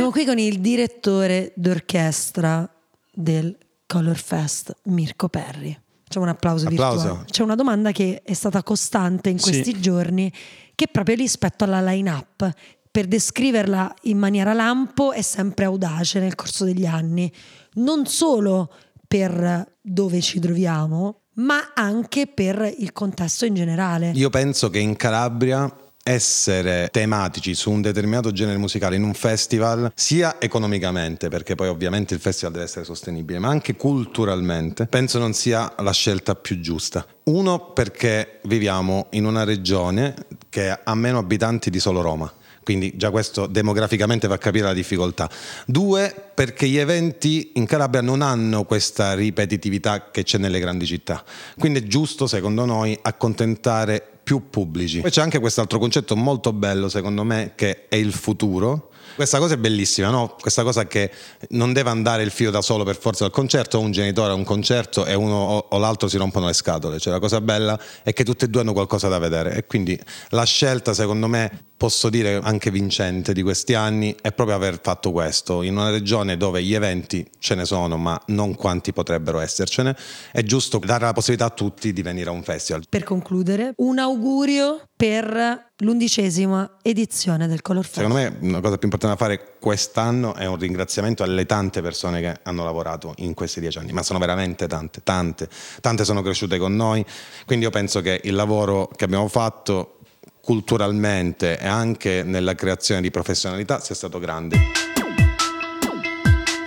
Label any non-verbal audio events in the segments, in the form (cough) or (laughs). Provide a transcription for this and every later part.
siamo qui con il direttore d'orchestra del Color Fest, Mirko Perri. Facciamo un applauso, Applauso. virtuale. C'è una domanda che è stata costante in Sì. questi giorni, che proprio rispetto alla line-up, per descriverla in maniera lampo, è sempre audace nel corso degli anni. Non solo per dove ci troviamo, ma anche per il contesto in generale. Io penso che in Calabria essere tematici su un determinato genere musicale in un festival, sia economicamente, perché poi ovviamente il festival deve essere sostenibile, ma anche culturalmente, penso non sia la scelta più giusta. Uno perché viviamo in una regione che ha meno abitanti di solo Roma. Quindi già questo demograficamente va a capire la difficoltà. Due, perché gli eventi in Calabria non hanno questa ripetitività che c'è nelle grandi città. Quindi è giusto, secondo noi, accontentare più pubblici. Poi c'è anche quest'altro concetto molto bello, secondo me, che è il futuro. Questa cosa è bellissima, no? Questa cosa che non deve andare il figlio da solo per forza al concerto, o un genitore a un concerto e uno o, l'altro si rompono le scatole. Cioè la cosa bella è che tutti e due hanno qualcosa da vedere e quindi la scelta, secondo me, posso dire anche vincente di questi anni, è proprio aver fatto questo. In una regione dove gli eventi ce ne sono, ma non quanti potrebbero essercene, è giusto dare la possibilità a tutti di venire a un festival. Per concludere, un augurio per l'undicesima edizione del Color Fest. Secondo me una cosa più importante da fare quest'anno è un ringraziamento alle tante persone che hanno lavorato in questi dieci anni, ma sono veramente tante, tante, tante sono cresciute con noi, quindi io penso che il lavoro che abbiamo fatto culturalmente e anche nella creazione di professionalità sia stato grande.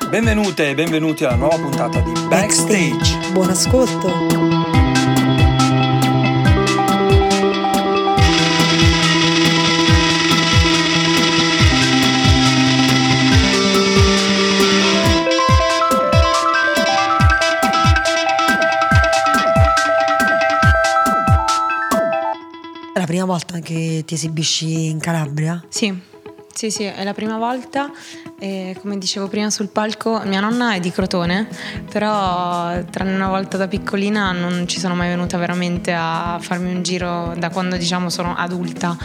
Benvenute e benvenuti alla nuova puntata di Backstage. Buon ascolto. Che ti esibisci in Calabria? Sì, sì, sì, è la prima volta. E come dicevo prima sul palco, mia nonna è di Crotone, però tranne una volta da piccolina non ci sono mai venuta veramente a farmi un giro da quando diciamo sono adulta.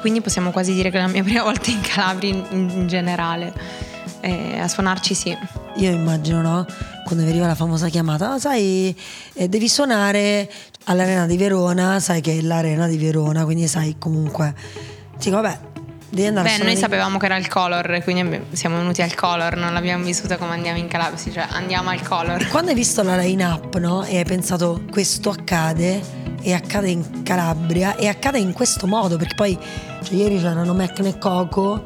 Quindi possiamo quasi dire che è la mia (laughs) prima volta in Calabria in, in generale. E a suonarci sì. Io immagino, no? Quando veniva la famosa chiamata, "Ah, sai, eh, devi suonare all'Arena di Verona, sai che è l'Arena di Verona, quindi sai comunque. Dico, vabbè, devi andare a Beh, suonare. noi sapevamo che era il color, quindi siamo venuti al color, non l'abbiamo vissuta come andiamo in Calabria, cioè andiamo al color. Quando hai visto la line-up, no? E hai pensato, questo accade, e accade in Calabria, e accade in questo modo, perché poi, cioè, ieri c'erano Mac e Coco,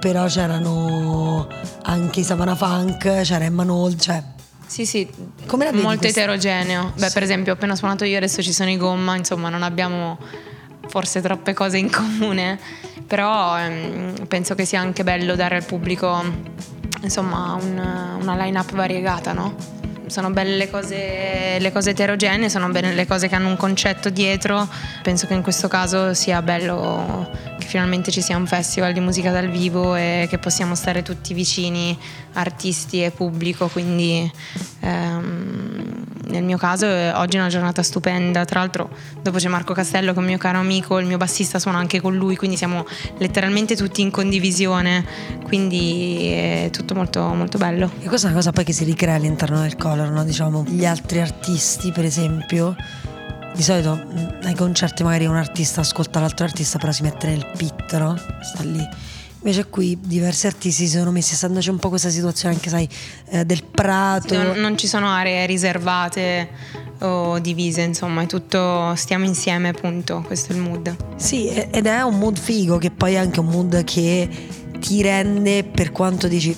però c'erano anche i Savana Funk, c'era Emma Nold, cioè... Sì, sì, molto questa- eterogeneo. Beh, Sì. per esempio, ho appena suonato io, adesso ci sono i gomma, insomma, non abbiamo forse troppe cose in comune, però ehm, penso che sia anche bello dare al pubblico, insomma, un- una line-up variegata, no? Sono belle le cose, le cose eterogenee, sono belle le cose che hanno un concetto dietro. Penso che in questo caso sia bello che finalmente ci sia un festival di musica dal vivo e che possiamo stare tutti vicini, artisti e pubblico. Quindi ehm, nel mio caso oggi è una giornata stupenda. Tra l'altro dopo c'è Marco Castello che è un mio caro amico, il mio bassista suona anche con lui, quindi siamo letteralmente tutti in condivisione. Quindi è tutto molto, molto bello. E questa è una cosa poi che si ricrea all'interno del color, no? Diciamo, gli altri artisti, per esempio, di solito mh, ai concerti magari un artista ascolta l'altro artista, però si mette nel pit, no? Sta lì. Invece qui diversi artisti si sono messi, essendoci un po' questa situazione anche, sai, eh, del prato. Non, non ci sono aree riservate o divise, insomma, è tutto stiamo insieme, appunto. Questo è il mood. Sì, ed è un mood figo che poi è anche un mood che ti rende, per quanto dici,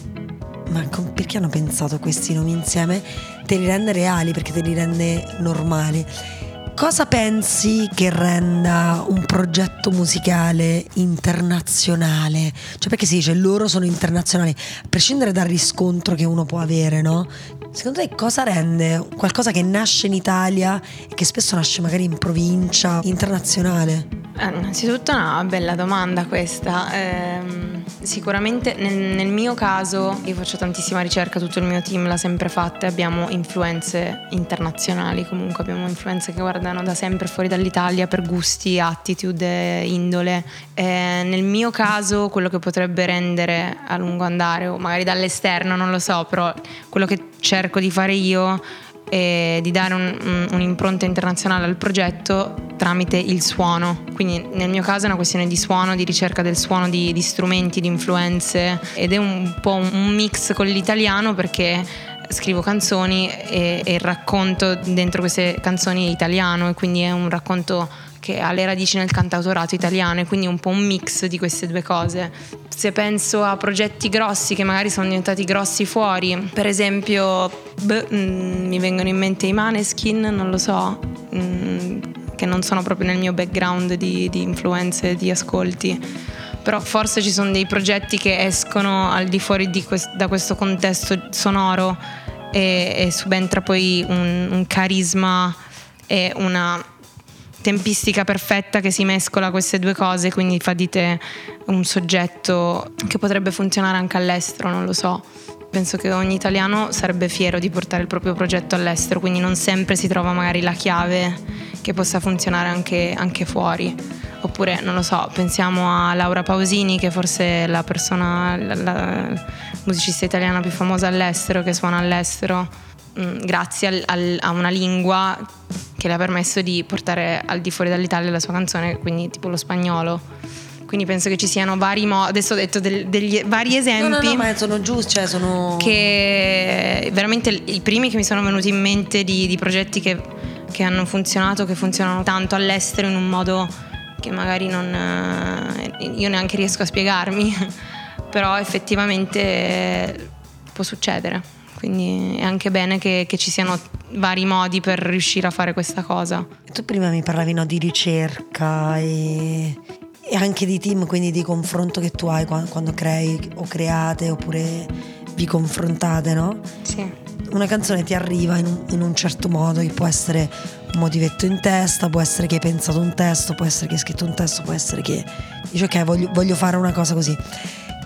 ma com- perché hanno pensato questi nomi insieme? Te li rende reali, perché te li rende normali. Cosa pensi che renda un progetto musicale internazionale? Cioè perché si dice loro sono internazionali, a prescindere dal riscontro che uno può avere, no? Secondo te cosa rende qualcosa che nasce in Italia e che spesso nasce magari in provincia internazionale? Eh, innanzitutto una bella domanda questa. Ehm, sicuramente nel, nel, mio caso, io faccio tantissima ricerca, tutto il mio team l'ha sempre fatta abbiamo influenze internazionali, comunque abbiamo influenze che guardano da sempre fuori dall'Italia per gusti, attitude, indole. E nel mio caso quello che potrebbe rendere a lungo andare, o magari dall'esterno, non lo so, però quello che cerco di fare io e di dare un, un'impronta internazionale al progetto tramite il suono. Quindi nel mio caso è una questione di suono, di ricerca del suono, di, di strumenti, di influenze ed è un po' un mix con l'italiano perché scrivo canzoni e, e racconto dentro queste canzoni è italiano e quindi è un racconto che ha le radici nel cantautorato italiano e quindi un po' un mix di queste due cose. Se penso a progetti grossi che magari sono diventati grossi fuori, per esempio beh, mm, mi vengono in mente i Maneskin, non lo so, mm, che non sono proprio nel mio background di, di influenze, di ascolti però forse ci sono dei progetti che escono al di fuori di quest- da questo contesto sonoro e, e subentra poi un, un, carisma e una tempistica perfetta che si mescola queste due cose, quindi fa di te un soggetto che potrebbe funzionare anche all'estero, non lo so. Penso che ogni italiano sarebbe fiero di portare il proprio progetto all'estero, quindi non sempre si trova magari la chiave che possa funzionare anche, anche fuori. Oppure, non lo so, pensiamo a Laura Pausini, che forse è la persona, la, la musicista italiana più famosa all'estero, che suona all'estero Mm, grazie al, al, a una lingua che le ha permesso di portare al di fuori dall'Italia la sua canzone, quindi tipo lo spagnolo. Quindi penso che ci siano vari modi, adesso ho detto del, degli vari esempi. No, no, no, ma sono giusti, cioè sono... Che veramente i primi che mi sono venuti in mente di, di progetti che, che hanno funzionato, che funzionano tanto all'estero in un modo che magari non... Eh, io neanche riesco a spiegarmi, (laughs) però effettivamente può succedere quindi è anche bene che, che, ci siano vari modi per riuscire a fare questa cosa. Tu prima mi parlavi no, di ricerca e, e, anche di team, quindi di confronto che tu hai quando, quando crei o create oppure vi confrontate, no? Sì. Una canzone ti arriva in un, in un certo modo, che può essere un motivetto in testa, può essere che hai pensato un testo, può essere che hai scritto un testo, può essere che dici ok voglio, voglio fare una cosa così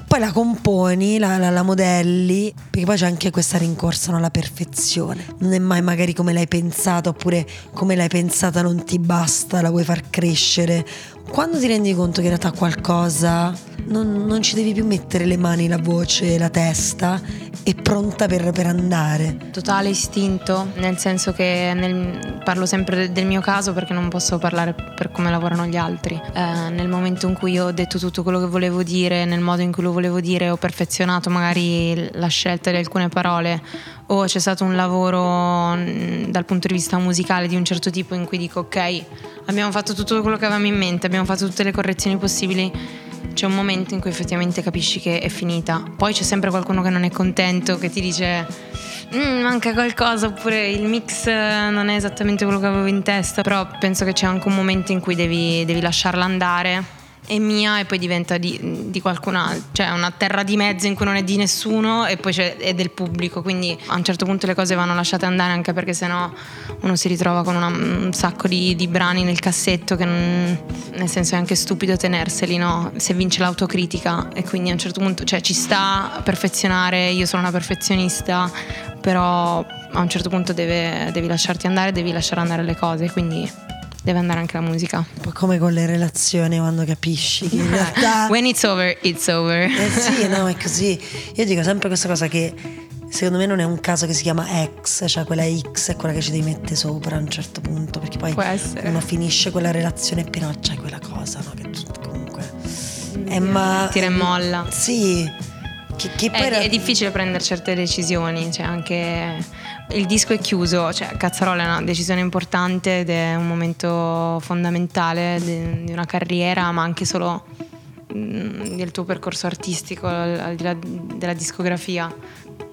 poi la componi, la, la, la, modelli, perché poi c'è anche questa rincorsa alla perfezione. Non è mai magari come l'hai pensata, oppure come l'hai pensata non ti basta, la vuoi far crescere. Quando ti rendi conto che in realtà qualcosa non, non ci devi più mettere le mani, la voce, la testa, è pronta per, per andare. Totale istinto, nel senso che nel, parlo sempre del mio caso perché non posso parlare per come lavorano gli altri. Eh, nel momento in cui ho detto tutto quello che volevo dire, nel modo in cui lo volevo dire, ho perfezionato magari la scelta di alcune parole o c'è stato un lavoro mm, dal punto di vista musicale di un certo tipo in cui dico ok, abbiamo fatto tutto quello che avevamo in mente, abbiamo fatto tutte le correzioni possibili c'è un momento in cui effettivamente capisci che è finita. Poi c'è sempre qualcuno che non è contento, che ti dice mm, manca qualcosa oppure il mix non è esattamente quello che avevo in testa, però penso che c'è anche un momento in cui devi, devi lasciarla andare è mia e poi diventa di, di qualcun altro, cioè una terra di mezzo in cui non è di nessuno e poi è del pubblico, quindi a un certo punto le cose vanno lasciate andare anche perché sennò uno si ritrova con una, un sacco di, di, brani nel cassetto che non, nel senso è anche stupido tenerseli, no? Se vince l'autocritica e quindi a un certo punto, cioè ci sta a perfezionare, io sono una perfezionista, però a un certo punto deve, devi lasciarti andare, devi lasciare andare le cose, quindi deve andare anche la musica. Un po' come con le relazioni quando capisci che in (laughs) realtà... When it's over, it's over. Eh sì, no, è così. Io dico sempre questa cosa che secondo me non è un caso che si chiama ex, cioè quella X è quella che ci devi mettere sopra a un certo punto, perché poi uno finisce quella relazione e però c'è quella cosa, no? Che comunque... È ma... Tira e molla. Sì. Che, che è, era... è difficile prendere certe decisioni, cioè anche il disco è chiuso, cioè Cazzarola è una decisione importante ed è un momento fondamentale di, una carriera, ma anche solo mm, del tuo percorso artistico, al di là della discografia.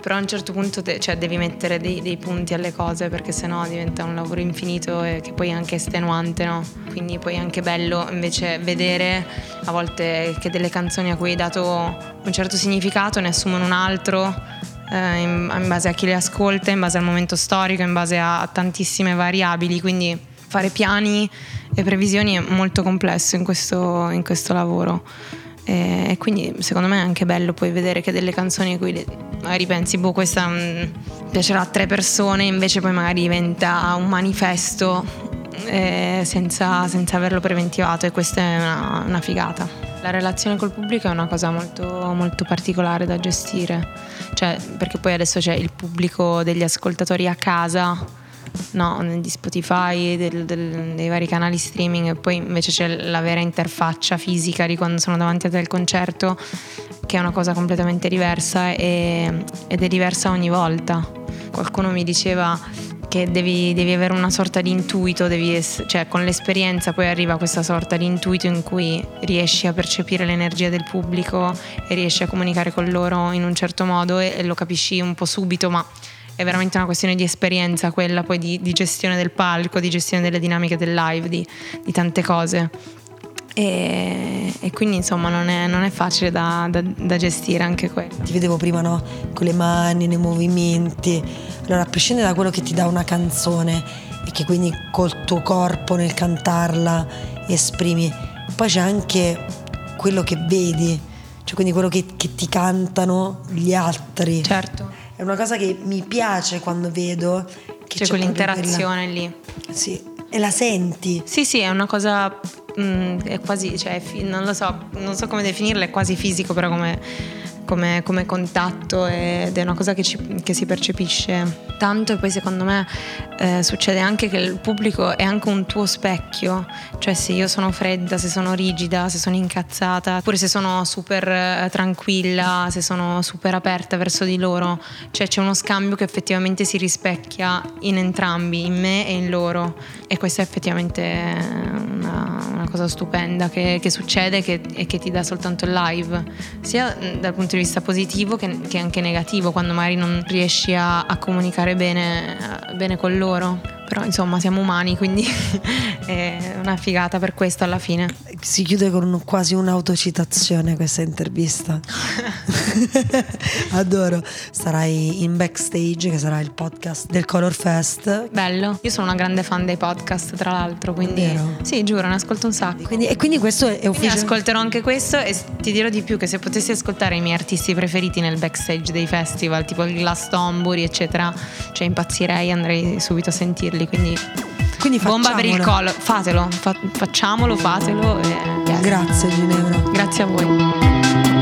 Però a un certo punto te, cioè, devi mettere dei, dei, punti alle cose perché sennò diventa un lavoro infinito e che poi è anche estenuante, no? Quindi poi è anche bello invece vedere a volte che delle canzoni a cui hai dato un certo significato ne assumono un altro eh, in, in, base a chi le ascolta, in base al momento storico, in base a, tantissime variabili, quindi fare piani e previsioni è molto complesso in questo, in questo lavoro. E, quindi secondo me è anche bello poi vedere che delle canzoni a cui le- magari pensi, boh, questa mm, piacerà a tre persone, invece poi magari diventa un manifesto eh, senza, senza averlo preventivato e questa è una, una figata. La relazione col pubblico è una cosa molto, molto particolare da gestire, cioè, perché poi adesso c'è il pubblico degli ascoltatori a casa no, di Spotify, del- del- dei vari canali streaming e poi invece c'è la vera interfaccia fisica di quando sono davanti a te al concerto che è una cosa completamente diversa e- ed è diversa ogni volta. Qualcuno mi diceva che devi, devi avere una sorta di intuito, ess- cioè con l'esperienza poi arriva questa sorta di intuito in cui riesci a percepire l'energia del pubblico e riesci a comunicare con loro in un certo modo e, e lo capisci un po' subito, ma è veramente una questione di esperienza quella poi di, di gestione del palco, di gestione delle dinamiche del live, di, di tante cose. E, e quindi insomma non è, non è facile da, da- da gestire anche quello. Ti vedevo prima, no? Con le mani, nei movimenti. Allora, a prescindere da quello che ti dà una canzone e che quindi col tuo corpo nel cantarla esprimi, poi c'è anche quello che vedi, cioè quindi quello che, che ti cantano gli altri. Certo, È una cosa che mi piace quando vedo che c'è c'è proprio quell'interazione lì. quella- Sì, e la senti. Sì, sì, è una cosa. mm, è quasi. Cioè, non lo so, non so come definirla, è quasi fisico, però come, come- come contatto ed è una cosa che, ci- che si percepisce tanto. E poi secondo me eh, succede anche che il pubblico è anche un tuo specchio. Cioè, se io sono fredda, se sono rigida, se sono incazzata, oppure se sono super eh, tranquilla, se sono super aperta verso di loro, cioè c'è uno scambio che effettivamente si rispecchia in entrambi, in me e in loro. E questa è effettivamente una, una cosa stupenda che, che succede che- e che ti dà soltanto il live, sia mh, dal punto di vista positivo che, che anche negativo, quando magari non riesci a, a comunicare bene, bene con loro. Però insomma siamo umani, quindi (laughs) è una figata per questo alla fine. Si chiude con quasi un'autocitazione questa intervista. (laughs) (laughs) Adoro. Sarai in backstage, che sarà il podcast del Color Fest. Bello. Io sono una grande fan dei podcast, tra l'altro, quindi Vero? sì, giuro, ne ascolto un sacco. Quindi- e quindi questo è ufficiale. ascolterò anche questo e ti dirò di più che se potessi ascoltare i miei artisti preferiti nel backstage dei festival, tipo il Glastonbury, eccetera, cioè impazzirei, andrei subito a sentirli. Quindi Quindi bomba per il collo, fatelo, fa- facciamolo, fatelo. e- yes. Grazie Ginevra. Grazie a voi.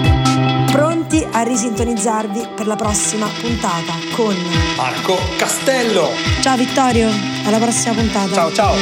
Pronti a risintonizzarvi per la prossima puntata con Marco Castello. Ciao Vittorio, alla prossima puntata. Ciao ciao.